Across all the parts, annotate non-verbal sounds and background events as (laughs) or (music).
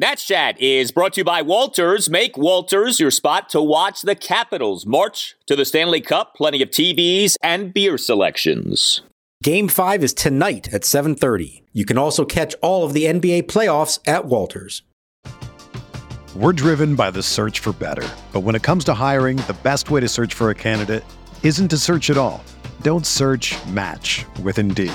Nats Chat is brought to you by Walters. Make Walters your spot to watch the Capitals march to the Stanley Cup. Plenty of TVs and beer selections. Game 5 is tonight at 7:30. You can also catch all of the NBA playoffs at Walters. We're driven by the search for better. But when it comes to hiring, the best way to search for a candidate isn't to search at all. Don't search, match with Indeed.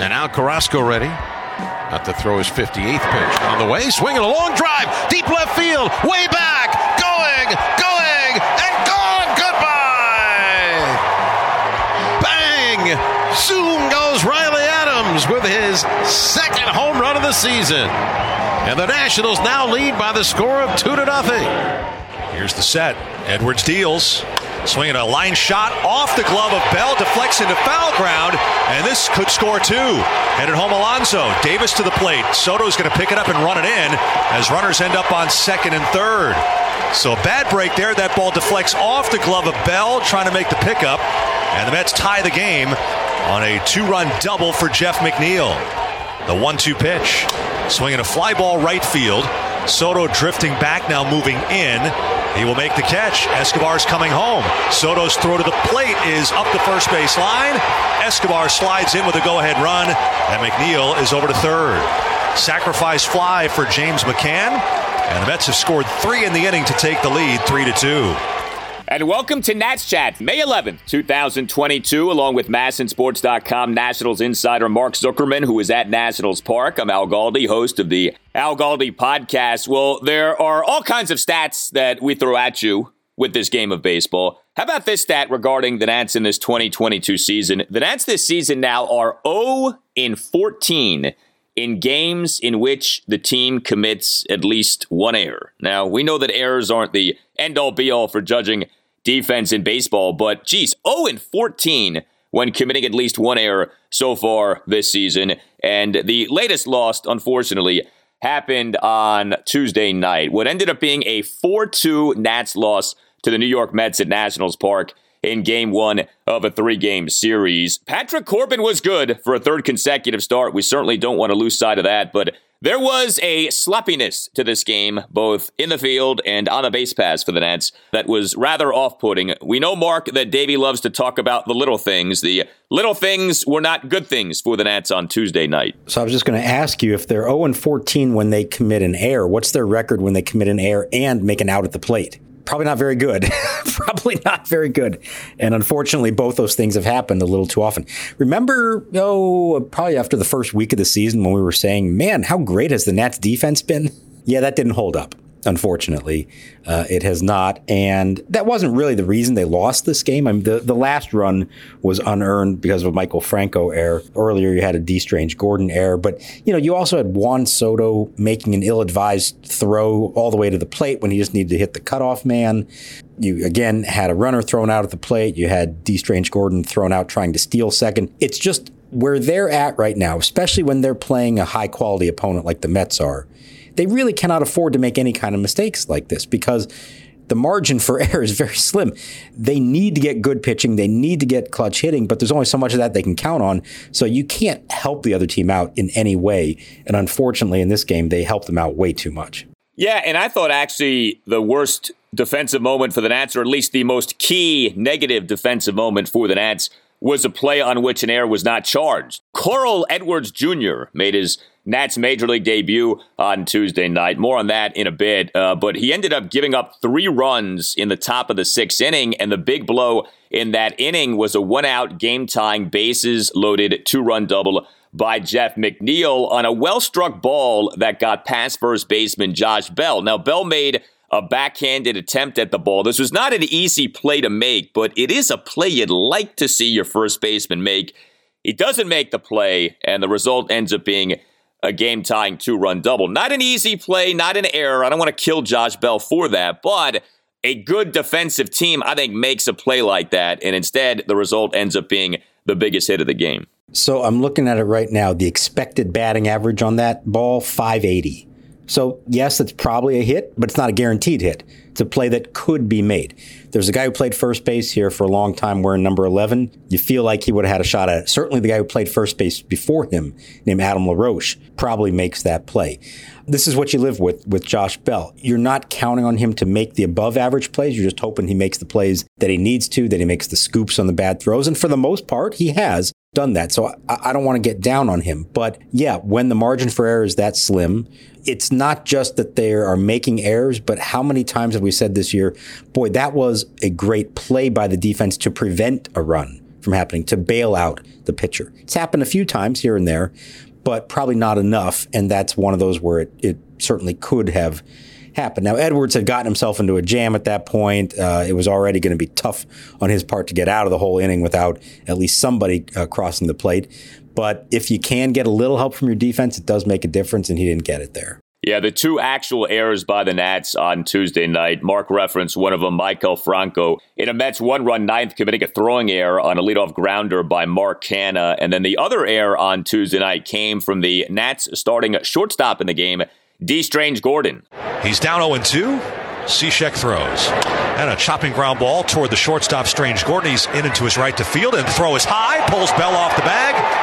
And now Carrasco ready. Not to throw his 58th pitch. On the way, swinging a long drive, deep left field, way back, going, going, and gone. Goodbye. Bang! Soon goes Riley Adams with his second home run of the season. And the Nationals now lead by the score of two to nothing. Here's the set. Edwards deals. Swinging a line shot off the glove of Bell, deflects into foul ground, and this could score two. Headed home Alonso. Davis to the plate. Soto's going to pick it up and run it in as runners end up on second and third. So a bad break there. That ball deflects off the glove of Bell, trying to make the pickup, and the Mets tie the game on a two-run double for Jeff McNeil. The one-two pitch, swinging a fly ball right field. Soto drifting back now, moving in. He will make the catch. Escobar's coming home. Soto's throw to the plate is up the first base line. Escobar slides in with a go-ahead run, and McNeil is over to third. Sacrifice fly for James McCann, and the Mets have scored three in the inning to take the lead, three to two. And welcome to Nats Chat, May 11th, 2022, along with MASNsports.com Nationals insider Mark Zuckerman, who is at Nationals Park. I'm Al Galdi, host of the Al Galdi podcast. Well, there are all kinds of stats that we throw at you with this game of baseball. How about this stat regarding the Nats in this 2022 season? The Nats this season now are 0 in 14 in games in which the team commits at least one error. Now, we know that errors aren't the end all be all for judging defense in baseball, but geez, 0 and 14 when committing at least one error so far this season. And the latest loss, unfortunately, happened on Tuesday night. What ended up being a 4 2 Nats loss to the New York Mets at Nationals Park in game one of a three game series. Patrick Corbin was good for a third consecutive start. We certainly don't want to lose sight of that, but there was a sloppiness to this game, both in the field and on the base pass for the Nats, that was rather off putting. We know, Mark, that Davey loves to talk about the little things. The little things were not good things for the Nats on Tuesday night. So I was just going to ask you if they're 0 14 when they commit an error, what's their record when they commit an error and make an out at the plate? Probably not very good. (laughs) probably not very good. And unfortunately, both those things have happened a little too often. Remember, oh, probably after the first week of the season when we were saying, man, how great has the Nats defense been? Yeah, that didn't hold up. Unfortunately, uh, it has not, and that wasn't really the reason they lost this game. I mean, the the last run was unearned because of a Maikel Franco error. Earlier, you had a Dee Strange-Gordon error, but you know you also had Juan Soto making an ill-advised throw all the way to the plate when he just needed to hit the cutoff man. You again had a runner thrown out at the plate. You had Dee Strange-Gordon thrown out trying to steal second. It's just where they're at right now, especially when they're playing a high quality opponent like the Mets are they really cannot afford to make any kind of mistakes like this because the margin for (laughs) error is very slim. They need to get good pitching. They need to get clutch hitting, but there's only so much of that they can count on. So you can't help the other team out in any way. And unfortunately, in this game, they helped them out way too much. Yeah, and I thought actually the worst defensive moment for the Nats, or at least the most key negative defensive moment for the Nats, was a play on which an error was not charged. Carl Edwards Jr. made his Nats major league debut on Tuesday night. More on that in a bit. Uh, but he ended up giving up three runs in the top of the sixth inning, and the big blow in that inning was a one out game tying bases loaded two run double by Jeff McNeil on a well struck ball that got past first baseman Josh Bell. Now, Bell made a backhanded attempt at the ball. This was not an easy play to make, but it is a play you'd like to see your first baseman make. He doesn't make the play, and the result ends up being a game tying two run double. Not an easy play, not an error. I don't want to kill Josh Bell for that, but a good defensive team, I think, makes a play like that, and instead the result ends up being the biggest hit of the game. So I'm looking at it right now. The expected batting average on that ball, 580. So, yes, it's probably a hit, but it's not a guaranteed hit. It's a play that could be made. There's a guy who played first base here for a long time wearing number 11. You feel like he would have had a shot at it. Certainly, the guy who played first base before him, named Adam LaRoche, probably makes that play. This is what you live with with Josh Bell. You're not counting on him to make the above average plays. You're just hoping he makes the plays that he needs to, that he makes the scoops on the bad throws. And for the most part, he has done that. So I, I don't want to get down on him. But yeah, when the margin for error is that slim, it's not just that they are making errors, but how many times have we said this year, boy, that was a great play by the defense to prevent a run from happening, to bail out the pitcher. It's happened a few times here and there, but probably not enough. And that's one of those where it, it certainly could have happened. Now, Edwards had gotten himself into a jam at that point. Uh, it was already going to be tough on his part to get out of the whole inning without at least somebody uh, crossing the plate. But if you can get a little help from your defense, it does make a difference, and he didn't get it there. Yeah, the two actual errors by the Nats on Tuesday night. Mark referenced one of them, Maikel Franco, in a Mets one run ninth, committing a throwing error on a leadoff grounder by Mark Canha. And then the other error on Tuesday night came from the Nats starting shortstop in the game, Dee Strange-Gordon. He's down 0 2. Cishek throws. And a chopping ground ball toward the shortstop, Strange-Gordon. He's in into his right to field, and the throw is high, pulls Bell off the bag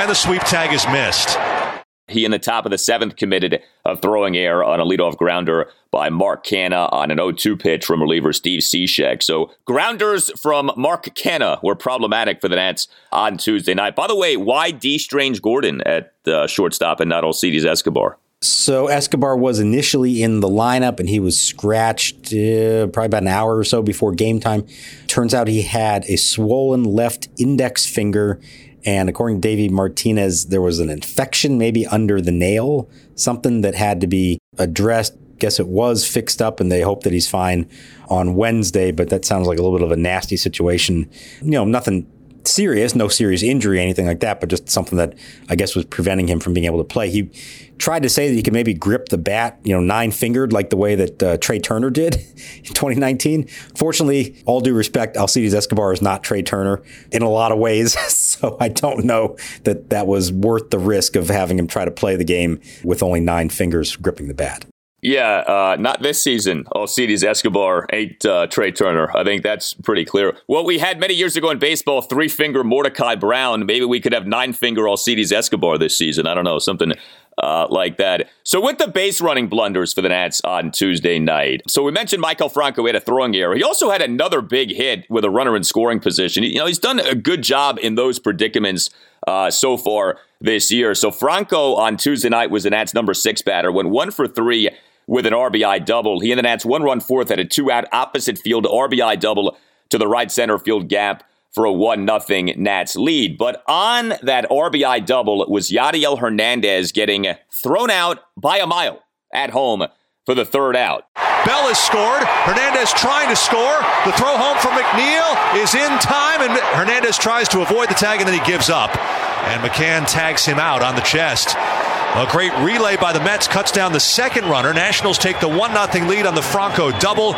and the sweep tag is missed. He in the top of the seventh committed a throwing error on a leadoff grounder by Mark Canha on an 0-2 pitch from reliever Steve Cishek. So grounders from Mark Canha were problematic for the Nats on Tuesday night. By the way, why Dee Strange-Gordon at the shortstop and not Alcides Escobar? So Escobar was initially in the lineup and he was scratched uh, probably about an hour or so before game time. Turns out he had a swollen left index finger and according to Davey Martinez, there was an infection maybe under the nail, something that had to be addressed. Guess it was fixed up, and they hope that he's fine on Wednesday. But that sounds like a little bit of a nasty situation. You know, nothing serious, no serious injury, anything like that, but just something that I guess was preventing him from being able to play. He tried to say that he could maybe grip the bat, you know, nine fingered like the way that uh, Trea Turner did (laughs) in 2019. Fortunately, all due respect, Alcides Escobar is not Trea Turner in a lot of ways. (laughs) so I don't know that that was worth the risk of having him try to play the game with only nine fingers gripping the bat. Yeah, uh, not this season. Alcides Escobar ain't uh, Trea Turner. I think that's pretty clear. Well, we had many years ago in baseball three finger Mordecai Brown. Maybe we could have nine finger Alcides Escobar this season. I don't know, something uh, like that. So, with the base running blunders for the Nats on Tuesday night, so we mentioned Maikel Franco had a throwing error. He also had another big hit with a runner in scoring position. You know, he's done a good job in those predicaments uh, so far this year. So, Franco on Tuesday night was the Nats' number six batter, went one for three with an RBI double. He and the Nats one run fourth had a two out opposite field RBI double to the right center field gap for a 1 0 Nats lead. But on that RBI double, was Yadiel Hernandez getting thrown out by a mile at home for the third out. Bell has scored. Hernandez trying to score. The throw home from McNeil is in time, and Hernandez tries to avoid the tag, and then he gives up. And McCann tags him out on the chest. A great relay by the Mets cuts down the second runner. Nationals take the 1 0 lead on the Franco double.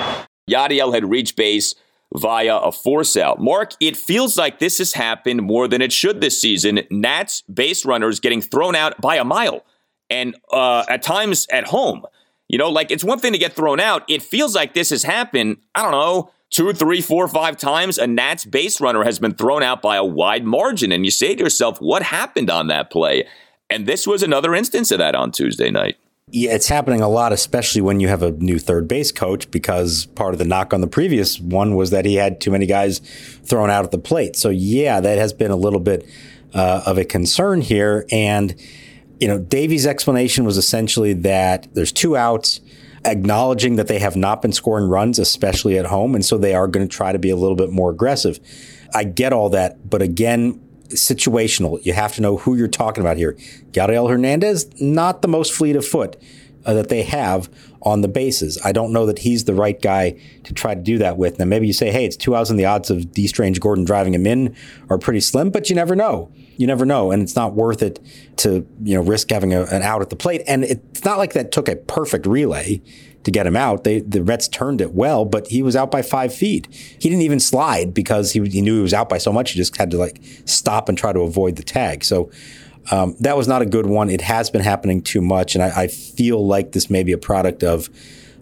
Yadiel had reached base via a force out. Mark, it feels like this has happened more than it should this season. Nats base runners getting thrown out by a mile and uh, at times at home. You know, like it's one thing to get thrown out. It feels like this has happened, I don't know, two, three, four, five times. A Nats base runner has been thrown out by a wide margin. And you say to yourself, what happened on that play? And this was another instance of that on Tuesday night. Yeah, it's happening a lot, especially when you have a new third base coach, because part of the knock on the previous one was that he had too many guys thrown out at the plate. So, yeah, that has been a little bit uh, of a concern here. And, you know, Davey's explanation was essentially that there's two outs, acknowledging that they have not been scoring runs, especially at home. And so they are going to try to be a little bit more aggressive. I get all that. But again, situational. You have to know who you're talking about here. Gabriel Hernandez, not the most fleet of foot uh, that they have on the bases. I don't know that he's the right guy to try to do that with. Now, maybe you say, hey, it's two outs and the odds of Dee Strange-Gordon driving him in are pretty slim, but you never know. You never know. And it's not worth it to, you know, risk having a, an out at the plate. And it's not like that took a perfect relay to get him out. They, the Mets turned it well, but he was out by five feet. He didn't even slide because he, he knew he was out by so much. He just had to like stop and try to avoid the tag. So um, that was not a good one. It has been happening too much, and I, I feel like this may be a product of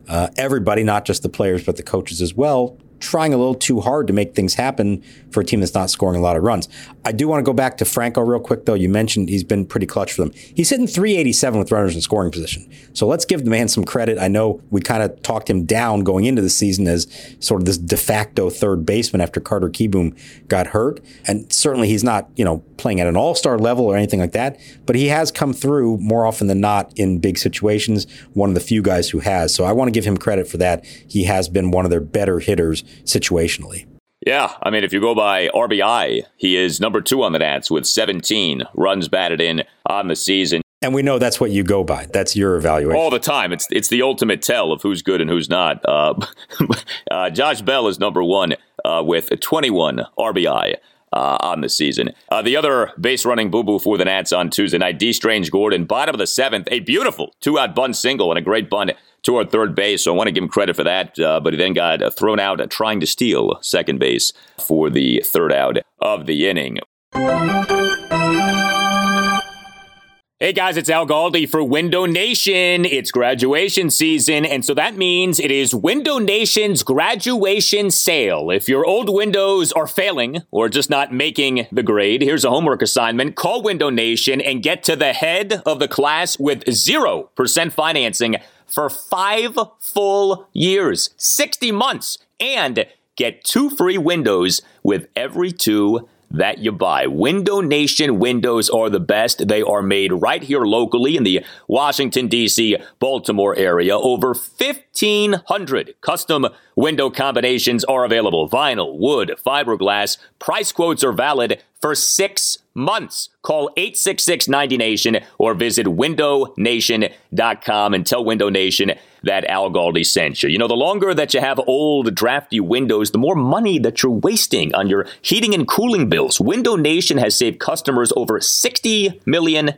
uh, everybody, not just the players, but the coaches as well, trying a little too hard to make things happen for a team that's not scoring a lot of runs. I do want to go back to Franco real quick, though. You mentioned he's been pretty clutch for them. He's hitting 387 with runners in scoring position. So let's give the man some credit. I know we kind of talked him down going into the season as sort of this de facto third baseman after Carter Kieboom got hurt. And certainly he's not, you know, playing at an all-star level or anything like that, but he has come through more often than not in big situations, one of the few guys who has. So I want to give him credit for that. He has been one of their better hitters situationally. Yeah, I mean, if you go by RBI, he is number two on the Nats with 17 runs batted in on the season. And we know that's what you go by. That's your evaluation all the time. It's it's the ultimate tell of who's good and who's not. Uh, (laughs) uh, Josh Bell is number one uh, with 21 RBI. Uh, on the season. Uh, the other base running boo boo for the Nats on Tuesday night, Dee Strange-Gordon, bottom of the seventh, a beautiful two out bunt single and a great bunt toward third base. So I want to give him credit for that. Uh, but he then got uh, thrown out uh, trying to steal second base for the third out of the inning. Hey guys, it's Al Galdi for Window Nation. It's graduation season, and so that means it is Window Nation's graduation sale. If your old windows are failing or just not making the grade, here's a homework assignment. Call Window Nation and get to the head of the class with 0% financing for five full years, 60 months, and get two free windows with every two that you buy. Window Nation windows are the best. They are made right here locally in the Washington, D.C., Baltimore area. Over 1,500 custom window combinations are available vinyl, wood, fiberglass. Price quotes are valid for six months. Call 866 90Nation or visit windownation.com and tell Window Nation that Al Galdi sent you. You know, the longer that you have old, drafty windows, the more money that you're wasting on your heating and cooling bills. Window Nation has saved customers over $60 million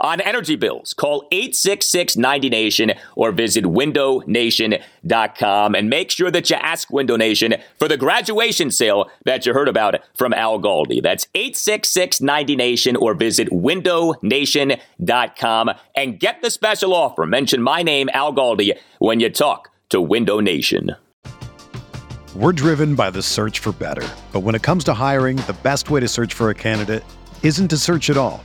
on energy bills. Call 866 90Nation or visit windownation.com and make sure that you ask Window Nation for the graduation sale that you heard about from Al Galdi. That's 866 90Nation or visit windownation.com and get the special offer. Mention my name, Al Galdi, when you talk to Window Nation. We're driven by the search for better. But when it comes to hiring, the best way to search for a candidate isn't to search at all.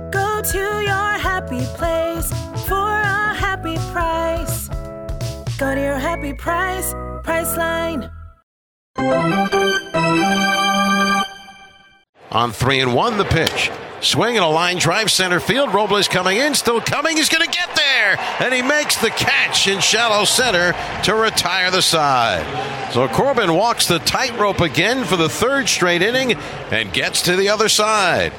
Go to your happy place for a happy price. Go to your happy price, Priceline. On three and one, the pitch. Swing and a line drive center field. Robles coming in, still coming. He's going to get there. And he makes the catch in shallow center to retire the side. So Corbin walks the tightrope again for the third straight inning and gets to the other side.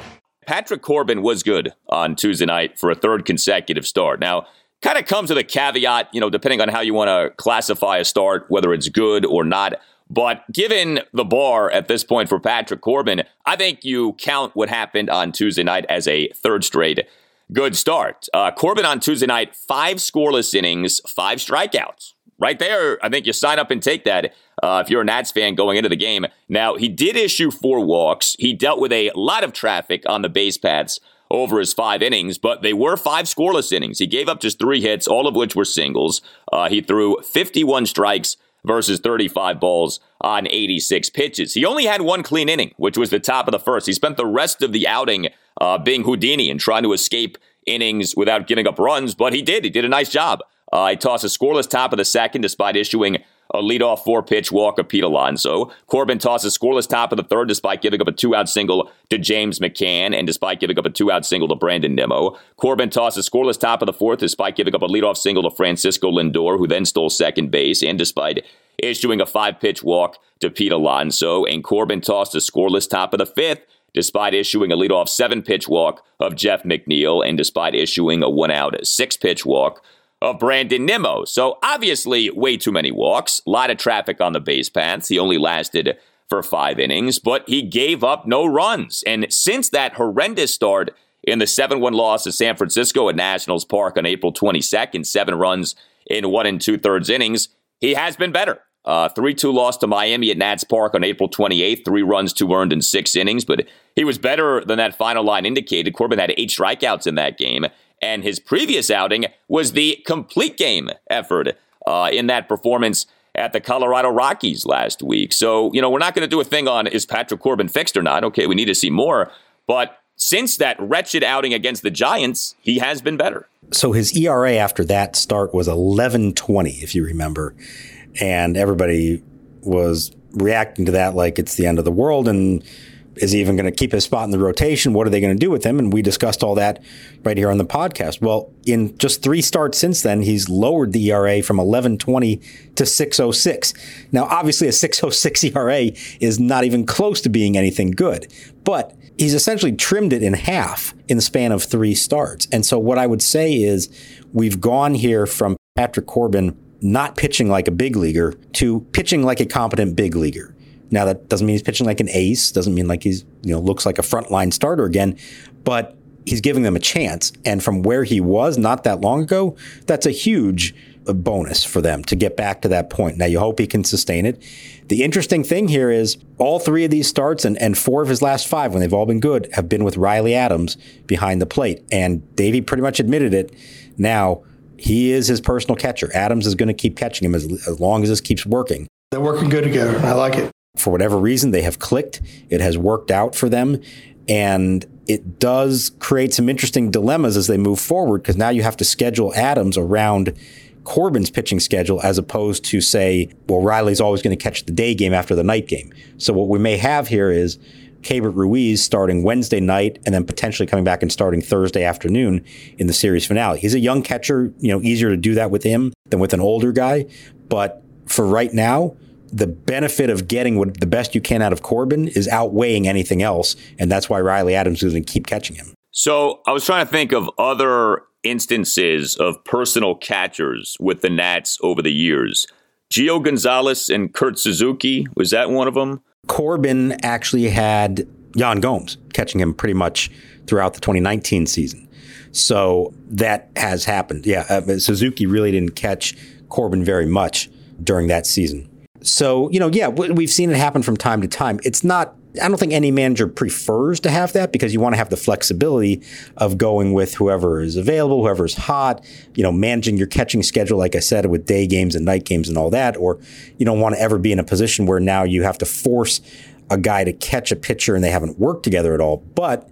Patrick Corbin was good on Tuesday night for a third consecutive start. Now, kind of comes with a caveat, you know, depending on how you want to classify a start, whether it's good or not. But given the bar at this point for Patrick Corbin, I think you count what happened on Tuesday night as a third straight good start. Uh, Corbin on Tuesday night, five scoreless innings, five strikeouts. Right there, I think you sign up and take that uh, if you're a Nats fan going into the game. Now, he did issue four walks. He dealt with a lot of traffic on the base paths over his five innings, but they were five scoreless innings. He gave up just three hits, all of which were singles. Uh, he threw 51 strikes versus 35 balls on 86 pitches. He only had one clean inning, which was the top of the first. He spent the rest of the outing uh, being Houdini and trying to escape innings without giving up runs, but he did. He did a nice job. Uh, he tossed a scoreless top of the second despite issuing a leadoff four pitch walk of Pete Alonso. Corbin tosses scoreless top of the third despite giving up a two out single to James McCann and despite giving up a two out single to Brandon Nimmo. Corbin tosses a scoreless top of the fourth despite giving up a leadoff single to Francisco Lindor, who then stole second base, and despite issuing a five pitch walk to Pete Alonso. And Corbin tossed a scoreless top of the fifth despite issuing a leadoff seven pitch walk of Jeff McNeil and despite issuing a one out six pitch walk of Brandon Nimmo. So obviously, way too many walks, a lot of traffic on the base paths. He only lasted for five innings, but he gave up no runs. And since that horrendous start in the 7 1 loss to San Francisco at Nationals Park on April 22nd, seven runs in one and two thirds innings, he has been better. Uh, 3 2 loss to Miami at Nats Park on April 28th, three runs, two earned in six innings, but he was better than that final line indicated. Corbin had eight strikeouts in that game and his previous outing was the complete game effort uh, in that performance at the Colorado Rockies last week. So, you know, we're not going to do a thing on is Patrick Corbin fixed or not. Okay, we need to see more. But since that wretched outing against the Giants, he has been better. So his ERA after that start was 11.20, if you remember. And everybody was reacting to that like it's the end of the world. And is he even going to keep his spot in the rotation? What are they going to do with him? And we discussed all that right here on the podcast. Well, in just three starts since then, he's lowered the ERA from 1120 to 606. Now, obviously, a 606 (laughs) ERA is not even close to being anything good, but he's essentially trimmed it in half in the span of three starts. And so, what I would say is we've gone here from Patrick Corbin not pitching like a big leaguer to pitching like a competent big leaguer. Now that doesn't mean he's pitching like an ace, doesn't mean like he's, you know, looks like a frontline starter again, but he's giving them a chance. And from where he was not that long ago, that's a huge uh, bonus for them to get back to that point. Now you hope he can sustain it. The interesting thing here is all three of these starts and, and four of his last five, when they've all been good, have been with Riley Adams behind the plate. And Davey pretty much admitted it. Now, he is his personal catcher. Adams is going to keep catching him as, as long as this keeps working. They're working good together. I like it for whatever reason, they have clicked. It has worked out for them. And it does create some interesting dilemmas as they move forward because now you have to schedule Adams around Corbin's pitching schedule as opposed to say, well, Riley's always going to catch the day game after the night game. So what we may have here is Keibert Ruiz starting Wednesday night and then potentially coming back and starting Thursday afternoon in the series finale. He's a young catcher, you know, easier to do that with him than with an older guy. But for right now, the benefit of getting what the best you can out of Corbin is outweighing anything else, and that's why Riley Adams is going to keep catching him. So I was trying to think of other instances of personal catchers with the Nats over the years. Gio Gonzalez and Kurt Suzuki was that one of them? Corbin actually had Yan Gomes catching him pretty much throughout the 2019 season. So that has happened. Yeah, uh, Suzuki really didn't catch Corbin very much during that season. So, you know, yeah, we've seen it happen from time to time. It's not, I don't think any manager prefers to have that because you want to have the flexibility of going with whoever is available, whoever is hot, you know, managing your catching schedule, like I said, with day games and night games and all that. Or you don't want to ever be in a position where now you have to force a guy to catch a pitcher and they haven't worked together at all. But,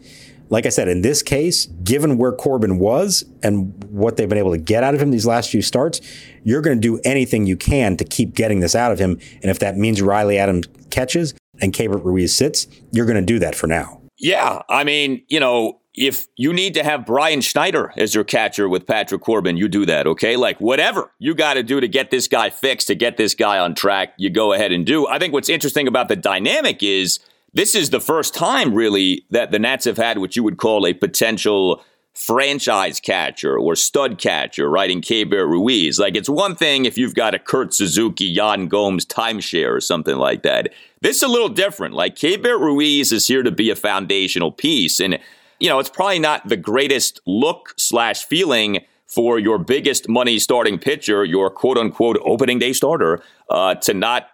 like I said, in this case, given where Corbin was and what they've been able to get out of him these last few starts, you're going to do anything you can to keep getting this out of him. And if that means Riley Adams catches and Keibert Ruiz sits, you're going to do that for now. Yeah. I mean, you know, if you need to have Brian Schneider as your catcher with Patrick Corbin, you do that, okay? Like whatever you got to do to get this guy fixed, to get this guy on track, you go ahead and do. I think what's interesting about the dynamic is this is the first time, really, that the Nats have had what you would call a potential franchise catcher or stud catcher, right, in Keibert Ruiz. Like, it's one thing if you've got a Kurt Suzuki, Yan Gomes timeshare or something like that. This is a little different. Like, Keibert Ruiz is here to be a foundational piece. And, you know, it's probably not the greatest look slash feeling for your biggest money starting pitcher, your quote unquote opening day starter, uh, to not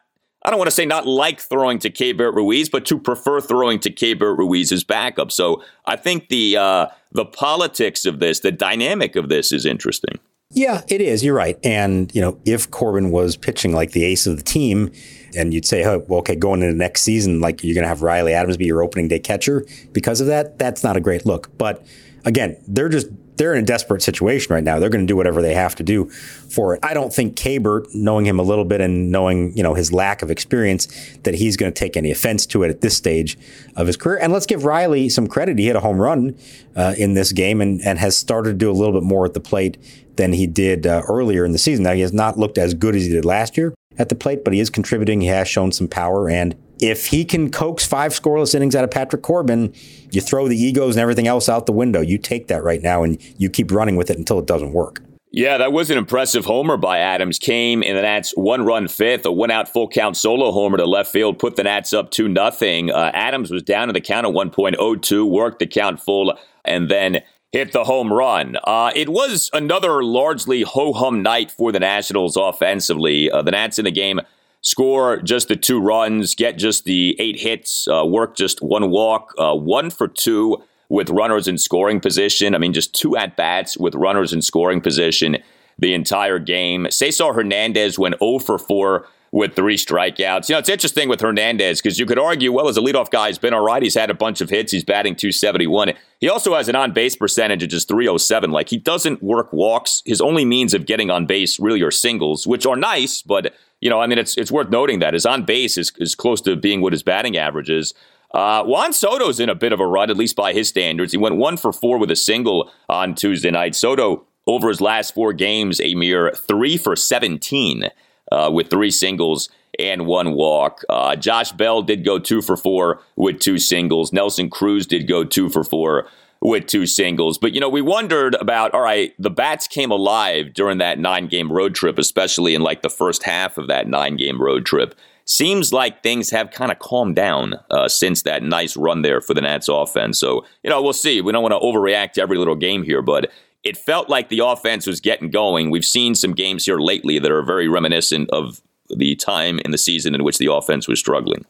I don't want to say not like throwing to Keibert Ruiz, but to prefer throwing to Keibert Ruiz as backup. So I think the uh, the politics of this, the dynamic of this, is interesting. Yeah, it is. You're right. And you know, if Corbin was pitching like the ace of the team, and you'd say, oh, well, okay, going into next season, like you're going to have Riley Adams be your opening day catcher because of that. That's not a great look. But again, they're just they're in a desperate situation right now. They're going to do whatever they have to do for it. I don't think Keibert, knowing him a little bit and knowing you know his lack of experience, that he's going to take any offense to it at this stage of his career. And let's give Riley some credit. He hit a home run uh, in this game and and has started to do a little bit more at the plate than he did uh, earlier in the season. Now he has not looked as good as he did last year at the plate, but he is contributing. He has shown some power and if he can coax five scoreless innings out of Patrick Corbin, you throw the egos and everything else out the window. You take that right now and you keep running with it until it doesn't work. Yeah, that was an impressive homer by Adams. Came in the Nats one run fifth, a one out full count solo homer to left field, put the Nats up 2 nothing. Uh, Adams was down in the count at 1.02, worked the count full, and then hit the home run. Uh, it was another largely ho hum night for the Nationals offensively. Uh, the Nats in the game score just the two runs, get just the eight hits, uh, work just one walk, uh, one for two with runners in scoring position. I mean, just two at bats with runners in scoring position the entire game. Cesar Hernandez went 0 for 4 with three strikeouts. You know, it's interesting with Hernandez because you could argue, well, as a leadoff guy, he's been all right. He's had a bunch of hits. He's batting 271. He also has an on base percentage of just 307. Like, he doesn't work walks. His only means of getting on base really are singles, which are nice, but you know, I mean, it's it's worth noting that his on base is, is close to being what his batting average is. Uh, Juan Soto's in a bit of a rut, at least by his standards. He went one for four with a single on Tuesday night. Soto, over his last four games, a mere three for 17 uh, with three singles and one walk. Uh, Josh Bell did go two for four with two singles. Nelson Cruz did go two for four with two singles. But, you know, we wondered about, all right, the bats came alive during that nine game road trip, especially in like the first half of that nine game road trip. Seems like things have kind of calmed down uh, since that nice run there for the Nats offense. So, you know, we'll see. We don't want to overreact to every little game here, but it felt like the offense was getting going. We've seen some games here lately that are very reminiscent of the time in the season in which the offense was struggling.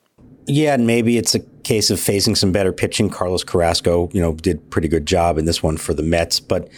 Yeah, and maybe it's a case of facing some better pitching. Carlos Carrasco, you know, did pretty good job in this one for the Mets, but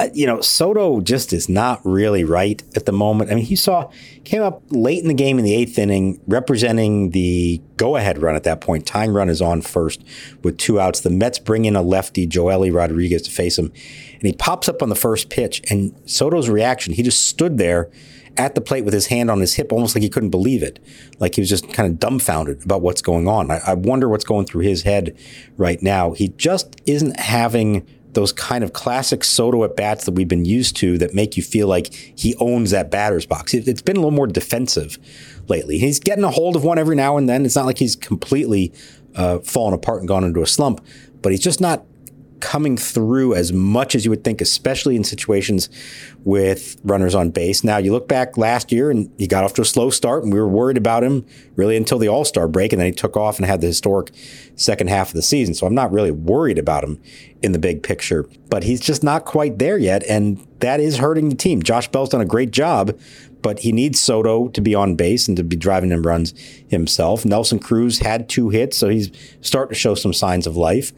uh, you know, Soto just is not really right at the moment. I mean, he saw came up late in the game in the eighth inning, representing the go-ahead run at that point. Tying run is on first with two outs. The Mets bring in a lefty, Joely Rodriguez, to face him, and he pops up on the first pitch. And Soto's reaction, he just stood there at the plate with his hand on his hip, almost like he couldn't believe it. Like he was just kind of dumbfounded about what's going on. I, I wonder what's going through his head right now. He just isn't having those kind of classic Soto at bats that we've been used to that make you feel like he owns that batter's box. It, has been a little more defensive lately. He's getting a hold of one every now and then. It's not like he's completely uh, fallen apart and gone into a slump, but he's just not coming through as much as you would think, especially in situations with runners on base. Now, you look back last year and he got off to a slow start, and we were worried about him really until the All Star break, and then he took off and had the historic second half of the season. So I'm not really worried about him in the big picture, but he's just not quite there yet, and that is hurting the team. Josh Bell's done a great job, but he needs Soto to be on base and to be driving him runs himself. Nelson Cruz had two hits, so he's starting to show some signs of life.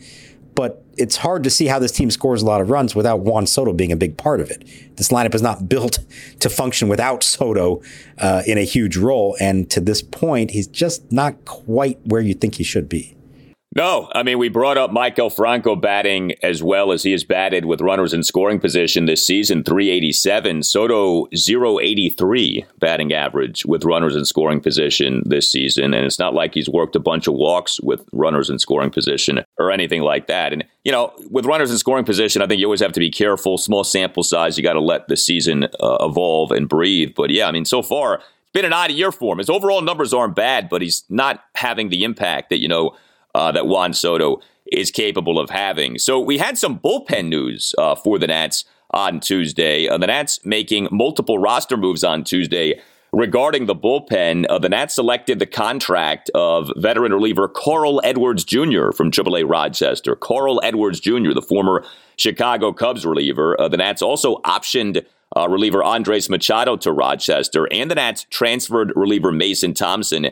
But it's hard to see how this team scores a lot of runs without Juan Soto being a big part of it. This lineup is not (laughs) built to function without Soto uh, in a huge role. And to this point, he's just not quite where you think he should be. No, I mean, we brought up Maikel Franco batting as well as he has batted with runners in scoring position this season 387. Soto 083 batting average with runners in scoring position this season. And it's not like he's worked a bunch of walks with runners in scoring position or anything like that. And, you know, with runners in scoring position, I think you always have to be careful. Small sample size, you got to let the season uh, evolve and breathe. But yeah, I mean, so far, it's been an odd year for him. His overall numbers aren't bad, but he's not having the impact that, you know, uh, that Juan Soto is capable of having. So we had some bullpen news uh, for the Nats on Tuesday. Uh, the Nats making multiple roster moves on Tuesday regarding the bullpen. Uh, the Nats selected the contract of veteran reliever Carl Edwards Jr. from AAA Rochester. Carl Edwards Jr., the former Chicago Cubs reliever. Uh, the Nats also optioned uh, reliever Andres Machado to Rochester, and the Nats transferred reliever Mason Thompson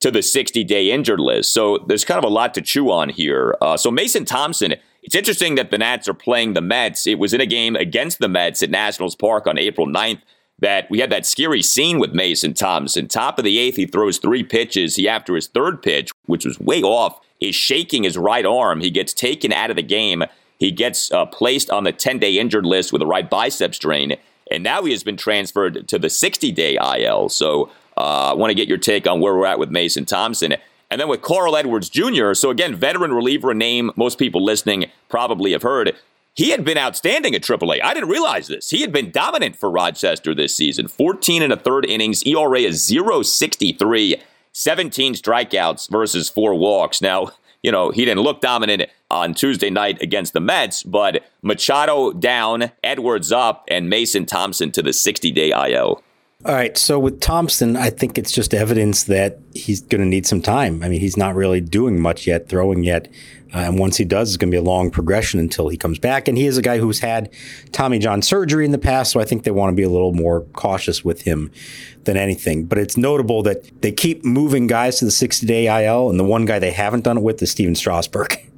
to the 60 day injured list. So there's kind of a lot to chew on here. Uh, so Mason Thompson, it's interesting that the Nats are playing the Mets. It was in a game against the Mets at Nationals Park on April 9th that we had that scary scene with Mason Thompson. Top of the eighth, he throws three pitches. He, after his third pitch, which was way off, is shaking his right arm. He gets taken out of the game. He gets uh, placed on the 10 day injured list with a right bicep strain. And now he has been transferred to the 60 day IL. So Uh, I want to get your take on where we're at with Mason Thompson. And then with Carl Edwards Jr., so again, veteran reliever, a name most people listening probably have heard. He had been outstanding at AAA. I didn't realize this. He had been dominant for Rochester this season. 14 and a third innings, ERA is 063, 17 strikeouts versus four walks. Now, you know, he didn't look dominant on Tuesday night against the Mets, but Machado down, Edwards up, and Mason Thompson to the 60 day IL. All right. So with Thompson, I think it's just evidence that he's going to need some time. I mean, he's not really doing much yet, throwing yet. Uh, and once he does, it's going to be a long progression until he comes back. And he is a guy who's had Tommy John surgery in the past. So I think they want to be a little more cautious with him than anything. But it's notable that they keep moving guys to the 60 day IL. And the one guy they haven't done it with is Stephen Strasburg. (laughs)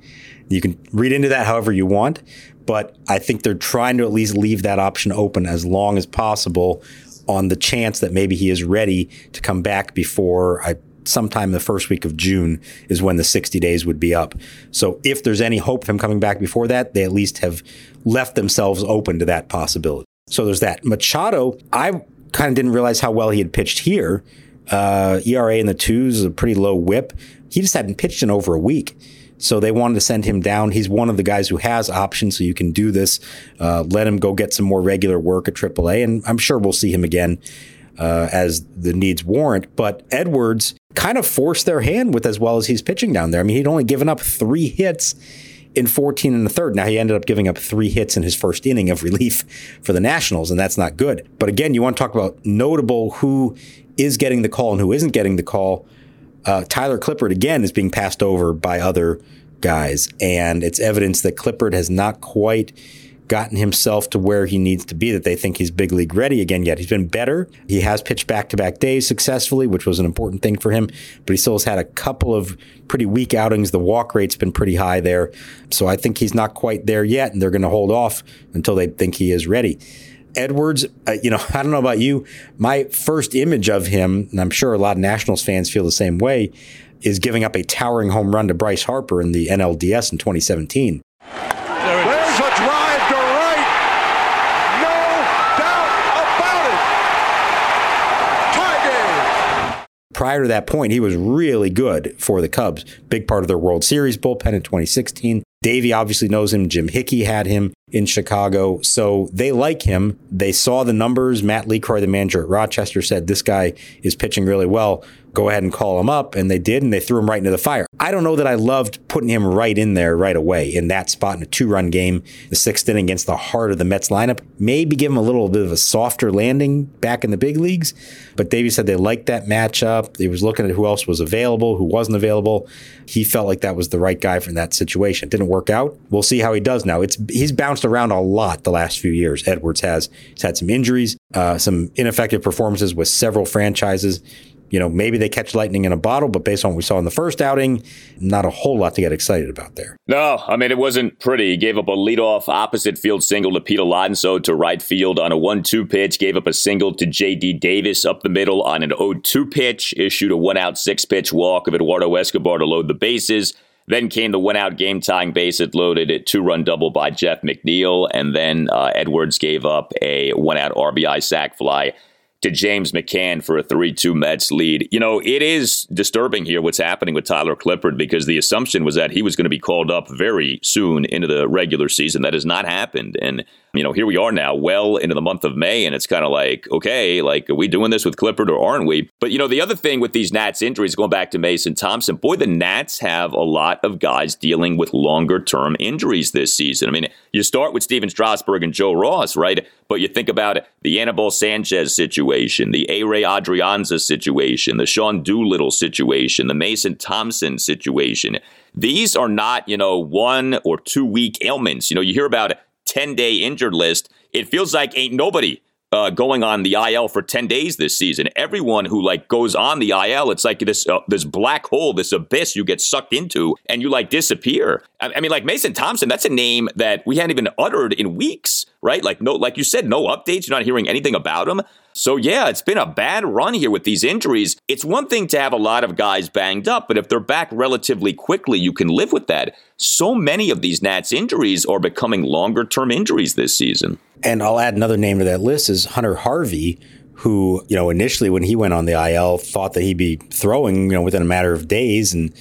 You can read into that however you want, but I think they're trying to at least leave that option open as long as possible on the chance that maybe he is ready to come back before I sometime in the first week of June is when the 60 days would be up. So if there's any hope of him coming back before that, they at least have left themselves open to that possibility. So there's that. Machado, I kind of didn't realize how well he had pitched here. Uh, ERA in the twos, a pretty low whip. He just hadn't pitched in over a week. So they wanted to send him down. He's one of the guys who has options, so you can do this. Uh, let him go get some more regular work at AAA, and I'm sure we'll see him again uh, as the needs warrant. But Edwards kind of forced their hand with as well as he's pitching down there. I mean, he'd only given up three hits in 14 and the third. Now he ended up giving up three hits in his first inning of (laughs) relief for the Nationals, and that's not good. But again, you want to talk about notable who is getting the call and who isn't getting the call uh, Tyler Clippard again is being passed over by other guys, and it's evidence that Clippard has not quite gotten himself to where he needs to be. That they think he's big league ready again. Yet he's been better. He has pitched back to back days successfully, which was an important thing for him. But he still has had a couple of pretty weak outings. The walk rate's been pretty high there, so I think he's not quite there yet, and they're going to hold off until they think he is ready. Edwards, uh, you know, (laughs) I don't know about you. My first image of him, and I'm sure a lot of Nationals fans feel the same way, is giving up a towering home run to Bryce Harper in the NLDS in 2017. There's a drive to right. No doubt about it. Tie game. Prior to that point, he was really good for the Cubs. Big part of their World Series bullpen in 2016. Davey obviously knows him. Jim Hickey had him in Chicago. So they like him. They saw the numbers. Matt LeCroy, the manager at Rochester, said this guy is pitching really well go ahead and call him up. And they did, and they threw him right into the fire. I don't know that I loved putting him right in there right away in that spot in a two run game, the sixth inning against the heart of the Mets lineup. Maybe give him a little bit of a softer landing back in the big leagues. But Davey said they liked that matchup. He was looking at who else was available, who wasn't available. He felt like that was the right guy for that situation. It didn't work out. We'll see how he does now. It's he's bounced around a lot the last few years. Edwards has. He's had some injuries, uh, some ineffective performances with several franchises you know, maybe they catch lightning in a bottle, but based on what we saw in the first outing, not a whole lot to get excited about there. No, I mean, it wasn't pretty. He gave up a leadoff opposite field single to Pete Alonso to right field on a 1 2 pitch, gave up a single to J.D. Davis up the middle on an 0 2 pitch, issued a one out six pitch walk of Eduardo Escobar to load the bases. Then came the one out game tying base it loaded two run double by Jeff McNeil. And then uh, Edwards gave up a one out RBI sac fly to James McCann for a 3 2 Mets lead. You know, it is disturbing here what's happening with Tyler Clippard because the assumption was that he was going to be called up very soon into the regular season. That has not happened. And you know, here we are now, well into the month of May, and it's kind of like, okay, like, are we doing this with Clippard or aren't we? But, you know, the other thing with these Nats injuries, going back to Mason Thompson, boy, the Nats have a lot of guys dealing with longer term injuries this season. I mean, you start with Stephen Strasburg and Joe Ross, right? But you think about the Anibal Sanchez situation, the Ehire Adrianza situation, the Sean Doolittle situation, the Mason Thompson situation. These are not, you know, one or two week ailments. You know, you hear about 10 day injured list, it feels like ain't nobody uh, going on the IL for 10 days this season. Everyone who like goes on the IL, it's like this uh, this black hole, this abyss you get sucked into and you like disappear. I, I, mean, like Mason Thompson, that's a name that we hadn't even uttered in weeks, right? Like no, like you said, no updates. You're not hearing anything about him. So, yeah, it's been a bad run here with these injuries. It's one thing to have a lot of guys banged up, but if they're back relatively quickly, you can live with that. So many of these Nats injuries are becoming longer term injuries this season. And I'll add another name to that list is Hunter Harvey, who, you know, initially when he went on the IL, thought that he'd be throwing, you know, within a matter of days. And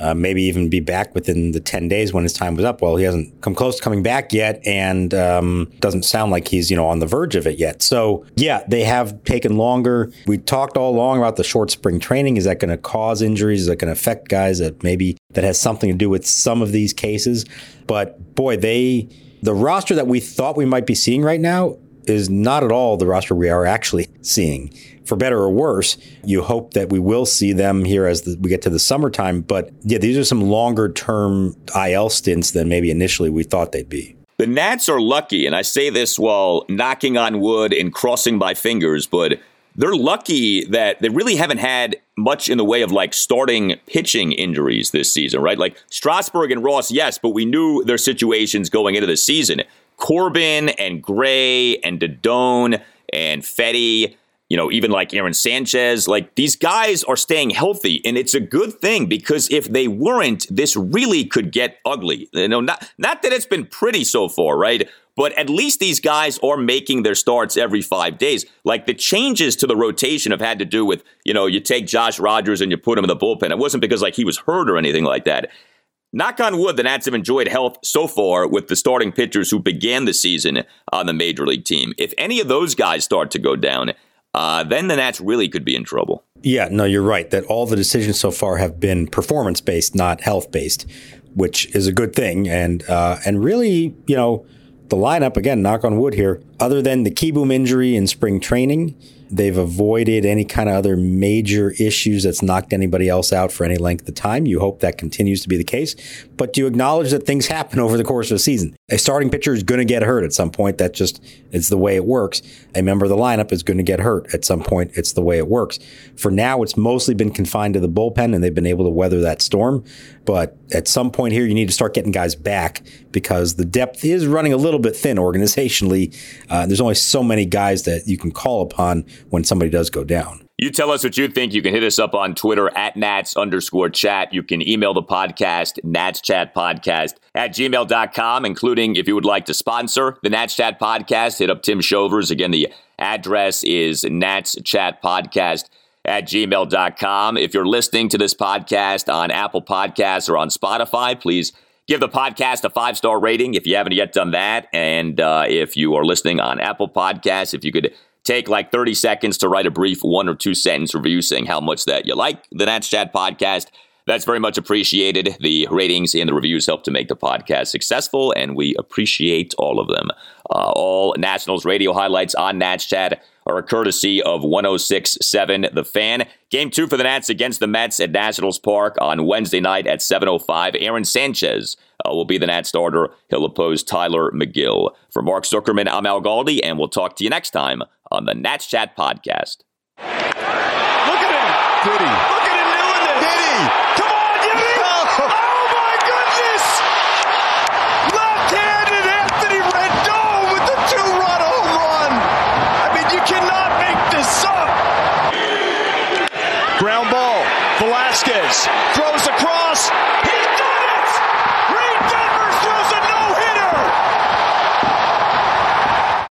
uh, maybe even be back within the 10 days when his time was up. Well, he hasn't come close to coming back yet and um, doesn't sound like he's, you know, on the verge of it yet. So, yeah, they have taken longer. We talked all along about the short spring training. Is that going to cause injuries? Is that going to affect guys that maybe that has something to do with some of these cases? But boy, they, the roster that we thought we might be seeing right now is not at all the roster we are actually seeing for better or worse, you hope that we will see them here as the, we get to the summertime. But yeah, these are some longer term IL stints than maybe initially we thought they'd be. The Nats are lucky, and I say this while knocking on wood and crossing my fingers, but they're lucky that they really haven't had much in the way of like starting pitching injuries this season, right? Like Strasburg and Ross, yes, but we knew their situations going into the season. Corbin and Gray and Adon and Fedde, you know, even like Aaron Sanchez, like these guys are staying healthy, and it's a good thing because if they weren't, this really could get ugly. You know, not not that it's been pretty so far, right? But at least these guys are making their starts every five days. Like the changes to the rotation have had to do with, you know, you take Josh Rogers and you put him in the bullpen. It wasn't because like he was hurt or anything like that. Knock on wood, the Nats have enjoyed health so far with the starting pitchers who began the season on the major league team. If any of those guys start to go down, uh, then the Nats really could be in trouble. Yeah, no, you're right. That all the decisions so far have been performance based, not health based, which is a good thing. And uh, and really, you know, the lineup again, knock on wood here. Other than the Kieboom injury in spring training, They've avoided any kind of other major issues that's knocked anybody else out for any length of time. You hope that continues to be the case, but do you acknowledge that things happen over the course of a season. A starting pitcher is going to get hurt at some point. That just is the way it works. A member of the lineup is going to get hurt at some point. It's the way it works. For now, it's mostly been confined to the bullpen and they've been able to weather that storm. But at some point here, you need to start getting guys back because the depth is running a little bit thin organizationally. Uh, there's only so many guys that you can call upon when somebody does go down. You tell us what you think. You can hit us up on Twitter at Nats underscore chat. You can email the podcast, Nats Chat Podcast at gmail.com, including if you would like to sponsor the Nats Chat Podcast, hit up Tim Shovers. Again, the address is Nats Chat Podcast at gmail.com. If you're listening to this podcast on Apple Podcasts or on Spotify, please give the podcast a five star rating if you haven't yet done that. And uh, if you are listening on Apple Podcasts, if you could take like 30 seconds to write a brief one or two sentence review saying how much that you like the Nats Chat podcast. That's very much appreciated. The ratings and the reviews help to make the podcast successful, and we appreciate all of them. Uh, all Nationals radio highlights on Nats Chat are a courtesy of 106.7 The Fan. Game two for the Nats against the Mets at Nationals Park on Wednesday night at 7.05. Aaron Sanchez uh, will be the Nats starter. He'll oppose Tylor Megill. For Mark Zuckerman, I'm Al Galdi, and we'll talk to you next time on the Nats Chat Podcast. Look at him. Did? Look at him doing this. Did he? Come on, Jimmy. Oh, my goodness. Left-handed Anthony Rendon with the two-run home run. I mean, you cannot make this up. Ground ball. Velasquez throws across. He